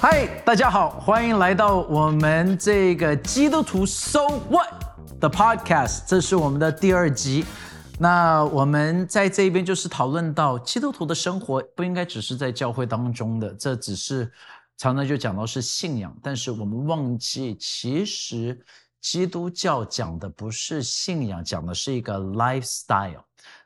嗨，大家好，欢迎来到我们这个基督徒 So What 的 Podcast，这是我们的第二集。那我们在这边就是讨论到基督徒的生活不应该只是在教会当中的，这只是常常就讲到是信仰，但是我们忘记其实基督教讲的不是信仰，讲的是一个 lifestyle。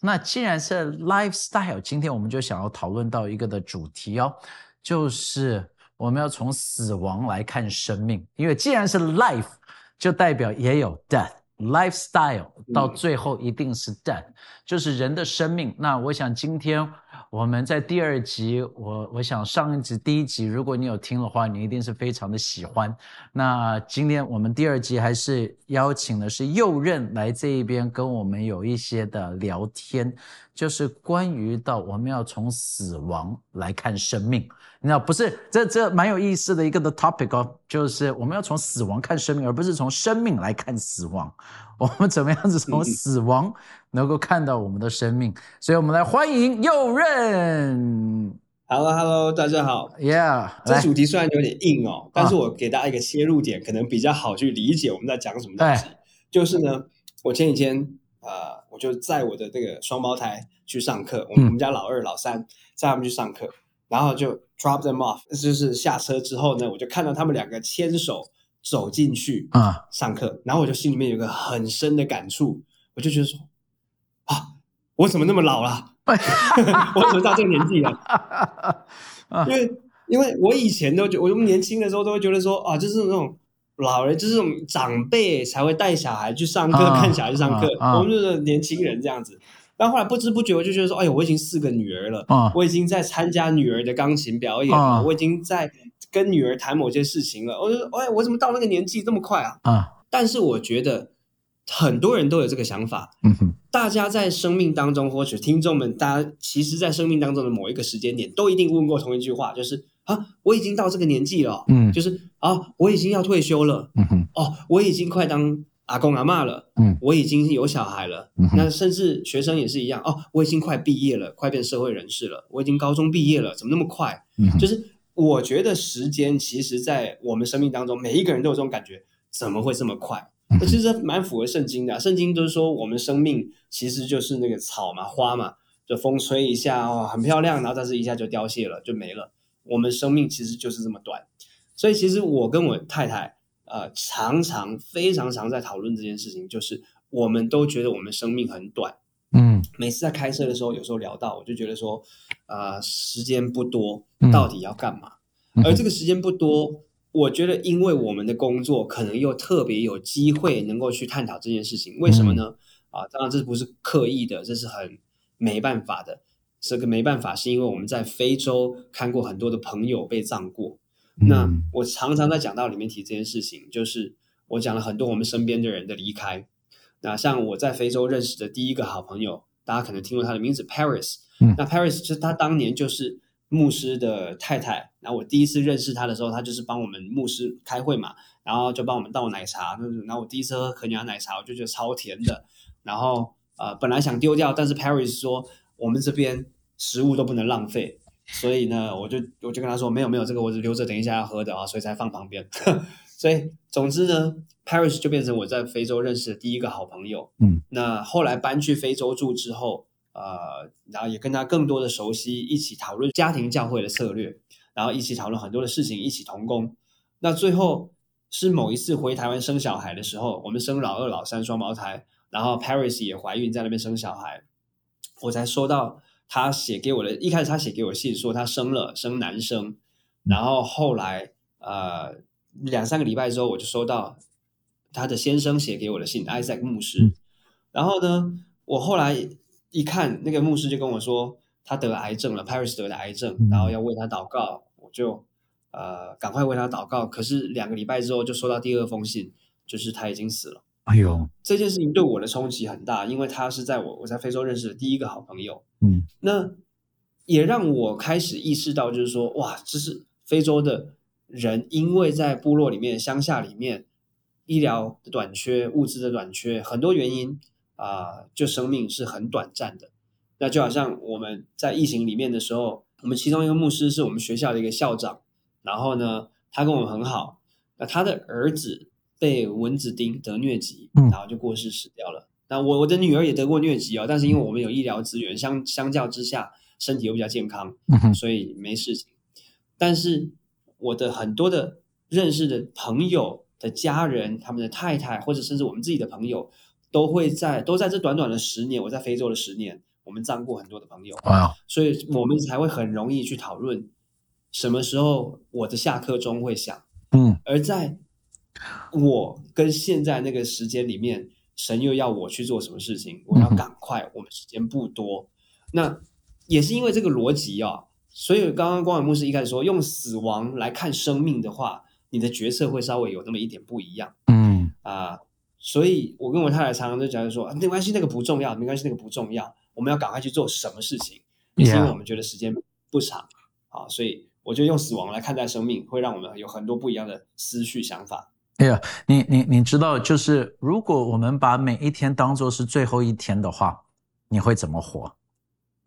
那既然是 lifestyle，今天我们就想要讨论到一个的主题哦，就是我们要从死亡来看生命，因为既然是 life，就代表也有 death。Lifestyle 到最后一定是 death，就是人的生命。那我想今天我们在第二集，我我想上一集第一集，如果你有听的话，你一定是非常的喜欢。那今天我们第二集还是邀请的是右任来这一边跟我们有一些的聊天，就是关于到我们要从死亡来看生命。你知道不是这这蛮有意思的一个的 topic 哦，就是我们要从死亡看生命，而不是从生命来看死亡。我们怎么样子从死亡能够看到我们的生命？所以我们来欢迎右任。Hello Hello，大家好。Yeah，这主题虽然有点硬哦，但是我给大家一个切入点，可能比较好去理解我们在讲什么东西。就是呢，我前几天呃，我就载我的这个双胞胎去上课，我们我们家老二、老三载他们去上课，然后就 drop them off，就是下车之后呢，我就看到他们两个牵手走进去啊上课，然后我就心里面有个很深的感触，我就觉得说啊，我怎么那么老了？我怎么到这个年纪了？因为因为我以前都觉，我们年轻的时候都会觉得说啊，就是那种老人，就是这种长辈才会带小孩去上课，啊看小孩去上课，我们就是年轻人这样子。但后来不知不觉，我就觉得说，哎呦，我已经四个女儿了，啊我已经在参加女儿的钢琴表演了，啊我已经在跟女儿谈某些事情了。我就说，哎，我怎么到那个年纪这么快啊？啊，但是我觉得很多人都有这个想法，嗯哼，大家在生命当中，或者听众们，大家其实，在生命当中的某一个时间点，都一定问过同一句话，就是啊，我已经到这个年纪了，嗯就是啊，我已经要退休了，嗯哼，哦，我已经快当阿公阿嬷了，嗯我已经有小孩了，嗯那甚至学生也是一样，哦，我已经快毕业了，快变社会人士了，我已经高中毕业了，怎么那么快？嗯，就是我觉得时间其实，在我们生命当中，每一个人都有这种感觉，怎么会这么快？其实蛮符合圣经的啊、圣经都是说，我们生命其实就是那个草嘛、花嘛，就风吹一下哦，很漂亮，然后但是一下就凋谢了，就没了。我们生命其实就是这么短，所以其实我跟我太太呃，常常非常常在讨论这件事情，就是我们都觉得我们生命很短。嗯每次在开车的时候，有时候聊到，我就觉得说，呃，时间不多嗯，到底要干嘛？嗯而这个时间不多，我觉得因为我们的工作可能又特别有机会能够去探讨这件事情，为什么呢？啊，当然这不是刻意的，这是很没办法的。这个没办法，是因为我们在非洲看过很多的朋友被葬过。那嗯我常常在讲道里面提这件事情，就是我讲了很多我们身边的人的离开。那像我在非洲认识的第一个好朋友，大家可能听过他的名字 Paris。嗯那 Paris 就是他当年就是牧师的太太。然后我第一次认识他的时候，他就是帮我们牧师开会嘛，然后就帮我们倒奶茶。就是然后我第一次喝可娘奶茶，我就觉得超甜的。然后呃，本来想丢掉，但是 Paris 说我们这边食物都不能浪费，所以呢，我就我就跟他说没有没有，这个我是留着等一下要喝的啊，所以才放旁边。所以总之呢，Paris 就变成我在非洲认识的第一个好朋友。嗯，那后来搬去非洲住之后，呃，然后也跟他更多的熟悉，一起讨论家庭教会的策略，然后一起讨论很多的事情，一起同工。那最后是某一次回台湾生小孩的时候，我们生老二、老三双胞胎，然后 Paris 也怀孕在那边生小孩，我才收到他写给我的。一开始他写给我信说他生了，生男生，然后后来呃两三个礼拜之后，我就收到他的先生写给我的信，Isaac 牧师。嗯然后呢，我后来一看，那个牧师就跟我说他得癌症了，Paris 得了癌症嗯，然后要为他祷告，我就呃赶快为他祷告。可是两个礼拜之后就收到第二封信，就是他已经死了。哎呦，这件事情对我的冲击很大，因为他是在我我在非洲认识的第一个好朋友。嗯那也让我开始意识到，就是说，哇，这是非洲的人，因为在部落里面、乡下里面，医疗的短缺、物资的短缺，很多原因啊，就生命是很短暂的。那就好像我们在疫情里面的时候，我们其中一个牧师是我们学校的一个校长，然后呢，他跟我们很好，那他的儿子被蚊子叮得疟疾，然后就过世死掉了。那我我的女儿也得过疟疾哦，但是因为我们有医疗资源，相相较之下。身体又比较健康，所以没事情。但是我的很多的认识的朋友的家人，他们的太太，或者甚至我们自己的朋友，都会在都在这短短的十年，我在非洲的十年，我们葬过很多的朋友。哇！所以我们才会很容易去讨论什么时候我的下课钟会响。嗯，而在我跟现在那个时间里面，神又要我去做什么事情，我要赶快，我们时间不多。那也是因为这个逻辑啊，所以刚刚光远牧师一开始说，用死亡来看生命的话，你的决策会稍微有那么一点不一样。嗯啊，所以我跟我太太常常都讲说，没关系，那个不重要，没关系，那个不重要，我们要赶快去做什么事情，也是因为我们觉得时间不长啊，所以我觉得用死亡来看待生命，会让我们有很多不一样的思绪想法。哎呀，你你你知道，就是如果我们把每一天当做是最后一天的话，你会怎么活？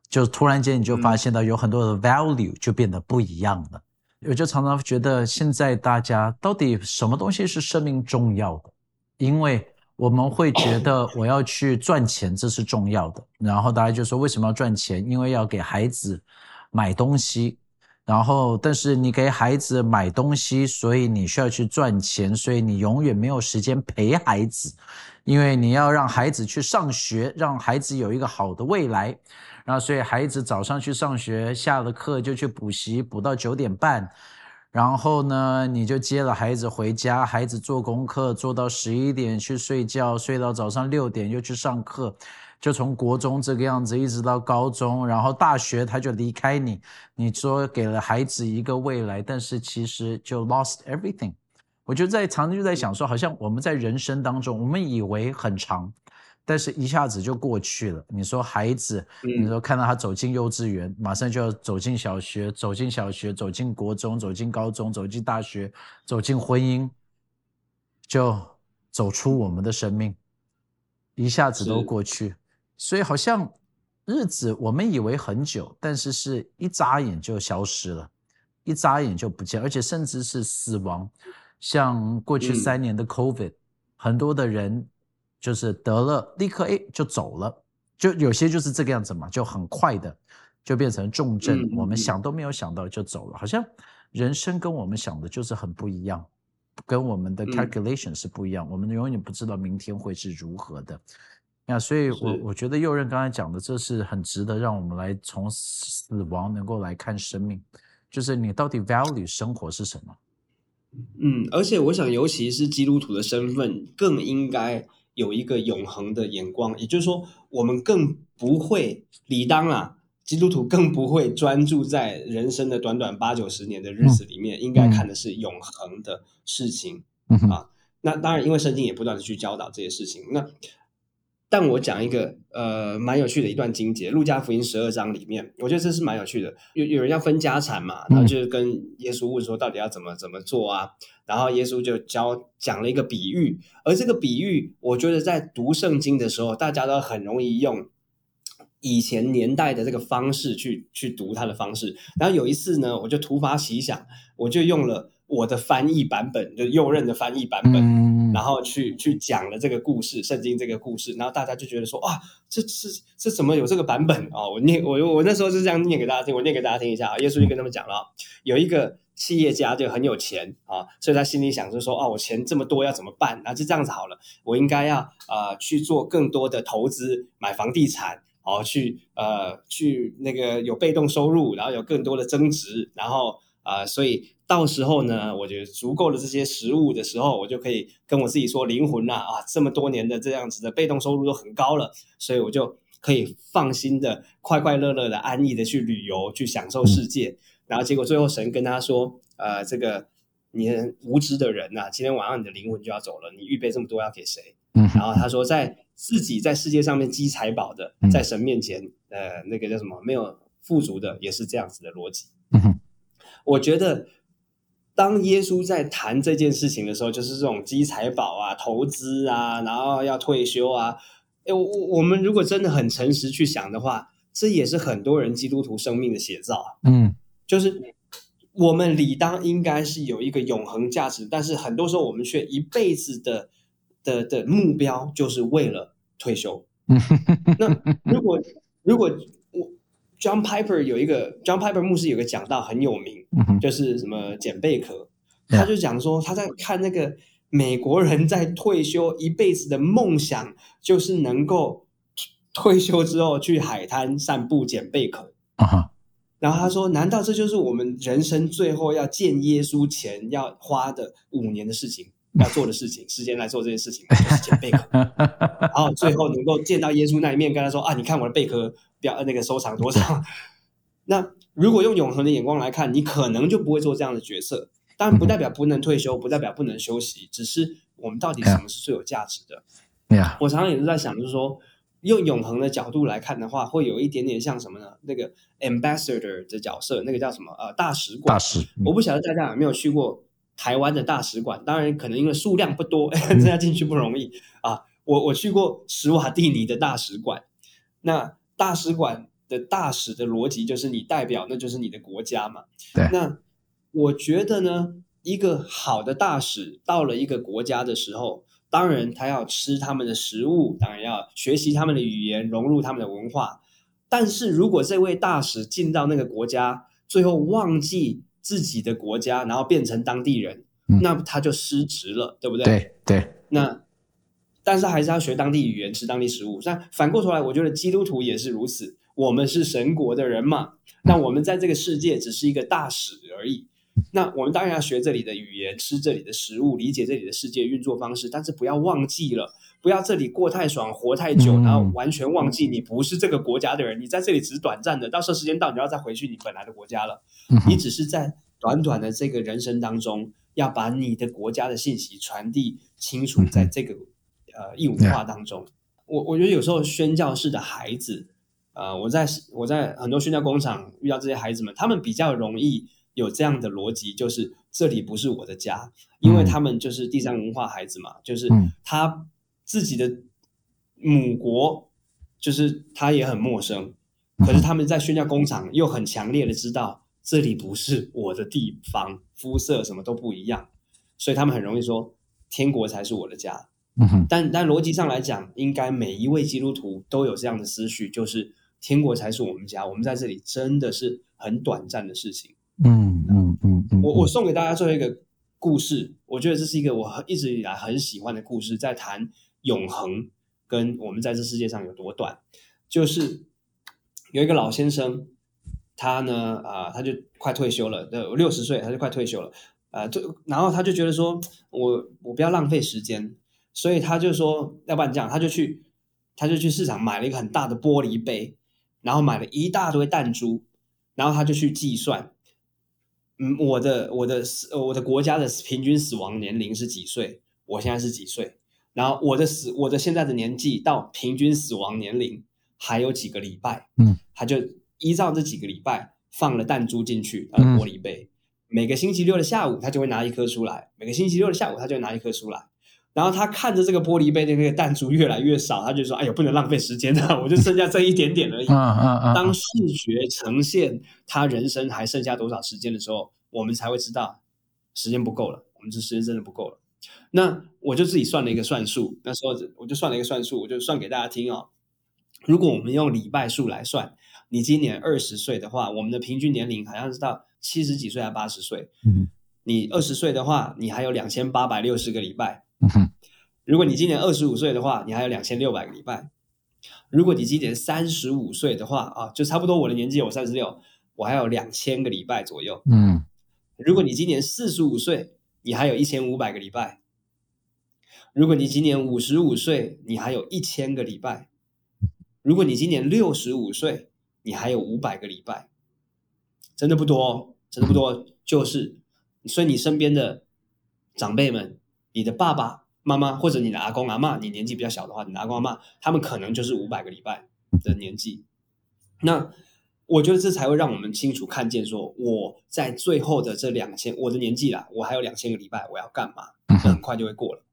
就突然间你就发现到有很多的 value 就变得不一样了。我就常常觉得现在大家到底什么东西是生命重要的？因为我们会觉得我要去赚钱，这是重要的。然后大家就说为什么要赚钱？因为要给孩子买东西。然后但是你给孩子买东西，所以你需要去赚钱，所以你永远没有时间陪孩子，因为你要让孩子去上学，让孩子有一个好的未来。然后，所以孩子早上去上学，下了课就去补习，补到九点半。然后呢，你就接了孩子回家，孩子做功课做到十一点去睡觉，睡到早上六点又去上课，就从国中这个样子一直到高中，然后大学他就离开你。你说给了孩子一个未来，但是其实就 lost everything。我就在常常就在想说，好像我们在人生当中，我们以为很长。但是一下子就过去了。你说孩子，你说看到他走进幼稚园，马上就要走进小学，走进小学，走进国中，走进高中，走进大学，走进婚姻，就走出我们的生命，一下子都过去。所以好像日子我们以为很久，但是是一眨眼就消失了，一眨眼就不见，而且甚至是死亡。像过去三年的 COVID，很多的人。就是得了，立刻哎就走了，就有些就是这个样子嘛，就很快的就变成重症，我们想都没有想到就走了，好像人生跟我们想的就是很不一样，跟我们的 calculation 是不一样，我们永远不知道明天会是如何的。那所以，我我觉得右任刚才讲的，这是很值得让我们来从死亡能够来看生命，就是你到底 value 生活是什么？嗯，而且我想，尤其是基督徒的身份，更应该。有一个永恒的眼光，也就是说，我们更不会理当啊，基督徒更不会专注在人生的短短八九十年的日子里面，应该看的是永恒的事情啊。那当然，因为圣经也不断的去教导这些事情。那但我讲一个呃蛮有趣的一段经节，《路加福音》十二章里面，我觉得这是蛮有趣的。有有人要分家产嘛，然后就是跟耶稣问说，到底要怎么怎么做啊？然后耶稣就教讲了一个比喻，而这个比喻，我觉得在读圣经的时候，大家都很容易用以前年代的这个方式去去读它的方式。然后有一次呢，我就突发奇想，我就用了。我的翻译版本，就右任的翻译版本，然后去去讲了这个故事，圣经这个故事，然后大家就觉得说，哇，这是这怎么有这个版本啊？我念我我那时候是这样念给大家听，我念给大家听一下啊。耶稣就跟他们讲了，有一个企业家就很有钱啊，所以他心里想就说，哦，我钱这么多要怎么办？那就这样子好了，我应该要呃去做更多的投资，买房地产，哦，去呃去那个有被动收入，然后有更多的增值，然后啊，所以。到时候呢，我觉得足够的这些食物的时候，我就可以跟我自己说，灵魂呐啊，这么多年的这样子的被动收入都很高了，所以我就可以放心的、快快乐乐的、安逸的去旅游，去享受世界。然后结果最后神跟他说，呃，这个你无知的人呐，今天晚上你的灵魂就要走了，你预备这么多要给谁？然后他说，在自己在世界上面积财宝的，在神面前，呃，那个叫什么？没有。富足的也是这样子的逻辑。我觉得，当耶稣在谈这件事情的时候，就是这种积财宝啊、投资啊，然后要退休啊。哎，我我们如果真的很诚实去想的话，这也是很多人基督徒生命的写照。嗯，就是我们理当应该是有一个永恒价值，但是很多时候我们却一辈子的的的目标就是为了退休。那如果如果我 John Piper 有一个 John Piper 牧师有个讲道很有名，就是什么捡贝壳，他就讲说他在看那个。美国人在退休一辈子的梦想，就是能够退休之后去海滩散步捡贝壳。啊然后他说：“难道这就是我们人生最后要见耶稣前要花的五年的事情，要做的事情，时间来做这件事情，就是捡贝壳。然后最后能够见到耶稣那一面，跟他说：‘啊，你看我的贝壳表那个收藏多少？’ 那如果用永恒的眼光来看，你可能就不会做这样的决策。”当然不代表不能退休，不代表不能休息，只是我们到底什么是最有价值的？我常常也是在想，就是说用永恒的角度来看的话，会有一点点像什么呢？那个 ambassador 的角色，那个叫什么？呃，大使馆。大使。我不晓得大家有没有去过台湾的大使馆？当然，可能因为数量不多，大家进去不容易啊。我我去过史瓦蒂尼的大使馆，那大使馆的大使的逻辑就是你代表，那就是你的国家嘛。对。那我觉得呢，一个好的大使到了一个国家的时候，当然他要吃他们的食物，当然要学习他们的语言，融入他们的文化。但是如果这位大使进到那个国家，最后忘记自己的国家，然后变成当地人，那他就失职了，对不对？对对。那但是还是要学当地语言，吃当地食物。但反过头来，我觉得基督徒也是如此。我们是神国的人嘛，那我们在这个世界只是一个大使而已。那我们当然要学这里的语言，吃这里的食物，理解这里的世界运作方式，但是不要忘记了，不要这里过太爽，活太久，然后完全忘记你不是这个国家的人，你在这里只是短暂的，到时候时间到，你要再回去你本来的国家了。你只是在短短的这个人生当中，要把你的国家的信息传递清楚，在这个呃义文化当中。我我觉得有时候宣教士的孩子，呃，我在我在很多宣教工厂遇到这些孩子们，他们比较容易。有这样的逻辑，就是这里不是我的家，因为他们就是第三文化孩子嘛，就是他自己的母国，就是他也很陌生。可是他们在宣教工厂又很强烈的知道这里不是我的地方，肤色什么都不一样，所以他们很容易说天国才是我的家。但但逻辑上来讲，应该每一位基督徒都有这样的思绪，就是天国才是我们家，我们在这里真的是很短暂的事情。嗯嗯嗯嗯，我我送给大家最后一个故事，我觉得这是一个我一直以来很喜欢的故事，在谈永恒跟我们在这世界上有多短。就是有一个老先生，他呢啊，他就快退休了，呃，六十岁他就快退休了，呃，就然后他就觉得说，我我不要浪费时间，所以他就说，要不然这样，他就去他就去市场买了一个很大的玻璃杯，然后买了一大堆弹珠，然后他就去计算。嗯，我的我的死我的国家的平均死亡年龄是几岁？我现在是几岁？然后我的死我的现在的年纪到平均死亡年龄还有几个礼拜？嗯，他就依照这几个礼拜放了弹珠进去他的玻璃杯，每个星期六的下午他就会拿一颗出来，每个星期六的下午他就拿一颗出来，然后他看着这个玻璃杯的那个弹珠越来越少，他就说：“哎呦，不能浪费时间啊，我就剩下这一点点而已。”当视觉呈现他人生还剩下多少时间的时候。我们才会知道时间不够了，我们这时间真的不够了。那我就自己算了一个算术，那时候我就算了一个算术，我就算给大家听哦。如果我们用礼拜数来算，你今年二十岁的话，我们的平均年龄好像是到七十几岁还八十岁。嗯，你二十岁的话，你还有两千八百六十个礼拜。嗯如果你今年二十五岁的话，你还有两千六百个礼拜。如果你今年三十五岁的话啊，就差不多我的年纪，我三十六，我还有两千个礼拜左右。嗯。如果你今年四十五岁，你还有一千五百个礼拜；如果你今年五十五岁，你还有一千个礼拜；如果你今年六十五岁，你还有五百个礼拜。真的不多，真的不多。就是，所以你身边的长辈们，你的爸爸妈妈或者你的阿公阿妈，你年纪比较小的话，你的阿公阿妈，他们可能就是五百个礼拜的年纪。那我觉得这才会让我们清楚看见，说我在最后的这两千，我的年纪啦，我还有两千个礼拜，我要干嘛？很快就会过了。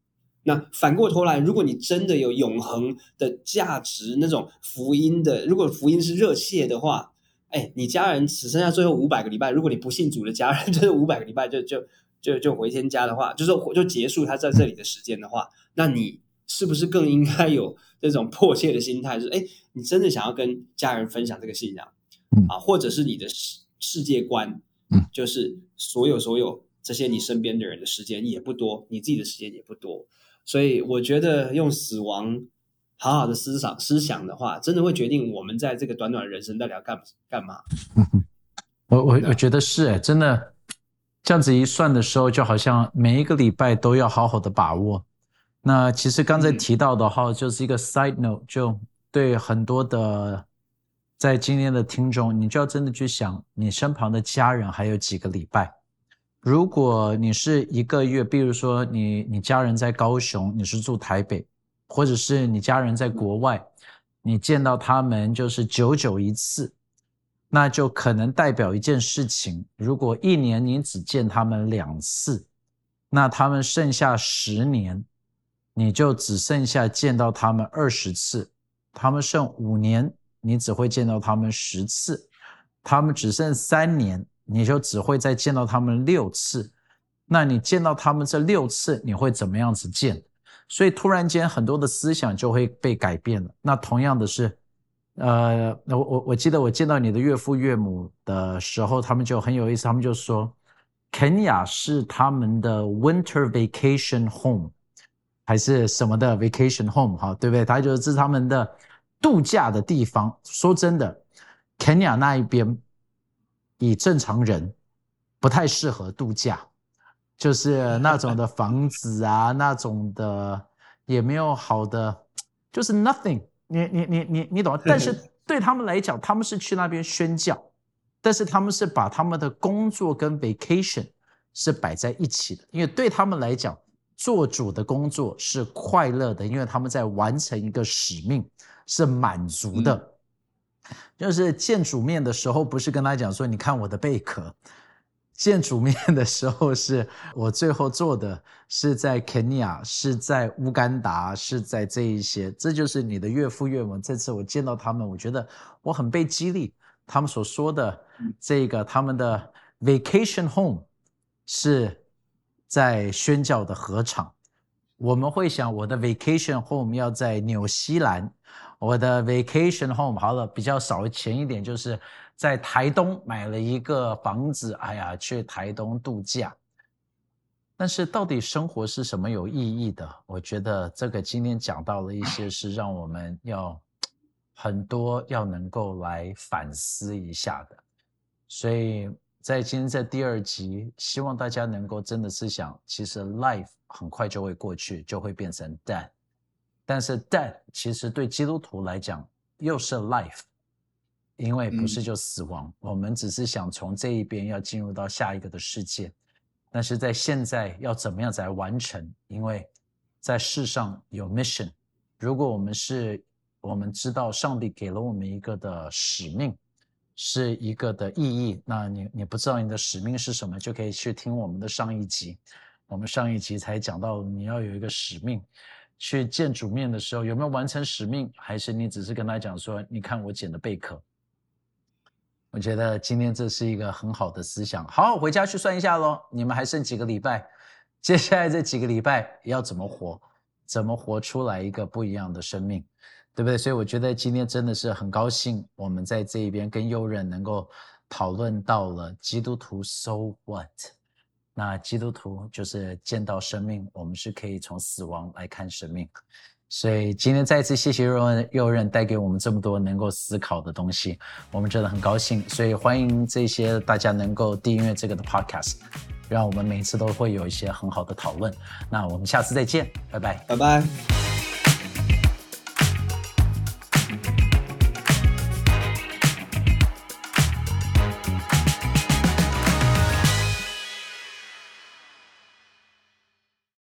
那反过头来，如果你真的有永恒的价值，那种福音的，如果福音是热切的话，哎，你家人只剩下最后五百个礼拜，如果你不信主的家人，就是五百个礼拜就就就就回天家的话，就是就结束他在这里的时间的话，那你是不是更应该有这种迫切的心态？是哎，你真的想要跟家人分享这个信仰？啊，或者是你的世世界观，嗯，就是所有所有这些你身边的人的时间也不多，你自己的时间也不多，所以我觉得用死亡好好的思想思想的话，真的会决定我们在这个短短的人生到底要干干嘛。我我我觉得是哎，真的这样子一算的时候，就好像每一个礼拜都要好好的把握。那其实刚才提到的话，就是一个 side note，就对很多的。在今天的听众，你就要真的去想，你身旁的家人还有几个礼拜。如果你是一个月，比如说你你家人在高雄，你是住台北，或者是你家人在国外，你见到他们就是久久一次，那就可能代表一件事情：如果一年你只见他们两次，那他们剩下十年，你就只剩下见到他们二十次，他们剩五年。你只会见到他们十次，他们只剩三年，你就只会再见到他们六次。那你见到他们这六次，你会怎么样子见？所以突然间很多的思想就会被改变了。那同样的是，呃，那我我我记得我见到你的岳父岳母的时候，他们就很有意思，他们就说，肯雅是他们的 winter vacation home，还是什么的 vacation home 哈，对不对？他就是这是他们的。度假的地方，说真的，肯雅那一边，以正常人不太适合度假，就是 那种的房子啊，那种的也没有好的，就是 nothing。你你你你你懂？但是对他们来讲，他们是去那边宣教，但是他们是把他们的工作跟 vacation 是摆在一起的，因为对他们来讲，做主的工作是快乐的，因为他们在完成一个使命。是满足的，就是见主面的时候，不是跟他讲说，你看我的贝壳。见主面的时候，是我最后做的是在肯尼亚，是在乌干达，是在这一些。这就是你的岳父岳母。这次我见到他们，我觉得我很被激励。他们所说的这个，他们的 vacation home 是在宣教的合场。我们会想，我的 vacation home 要在纽西兰。我的 vacation home 好了，比较少钱一点，就是在台东买了一个房子。哎呀，去台东度假。但是到底生活是什么有意义的？我觉得这个今天讲到了一些，是让我们要很多要能够来反思一下的。所以在今天这第二集，希望大家能够真的是想，其实 life 很快就会过去，就会变成 dead。但是 dead 其实对基督徒来讲又是 life，因为不是就死亡，我们只是想从这一边要进入到下一个的世界，但是在现在要怎么样才完成？因为在世上有 mission，如果我们是我们知道上帝给了我们一个的使命，是一个的意义，那你你不知道你的使命是什么，就可以去听我们的上一集，我们上一集才讲到你要有一个使命。去见主面的时候，有没有完成使命？还是你只是跟他讲说：“你看我捡的贝壳。”我觉得今天这是一个很好的思想。好，回家去算一下喽。你们还剩几个礼拜？接下来这几个礼拜要怎么活？怎么活出来一个不一样的生命？对不对？所以我觉得今天真的是很高兴，我们在这一边跟右任能够讨论到了基督徒 So what？那基督徒就是见到生命，我们是可以从死亡来看生命。所以今天再次谢谢右任右任带给我们这么多能够思考的东西，我们真的很高兴。所以欢迎这些大家能够订阅这个的 podcast，让我们每次都会有一些很好的讨论。那我们下次再见，拜拜，拜拜。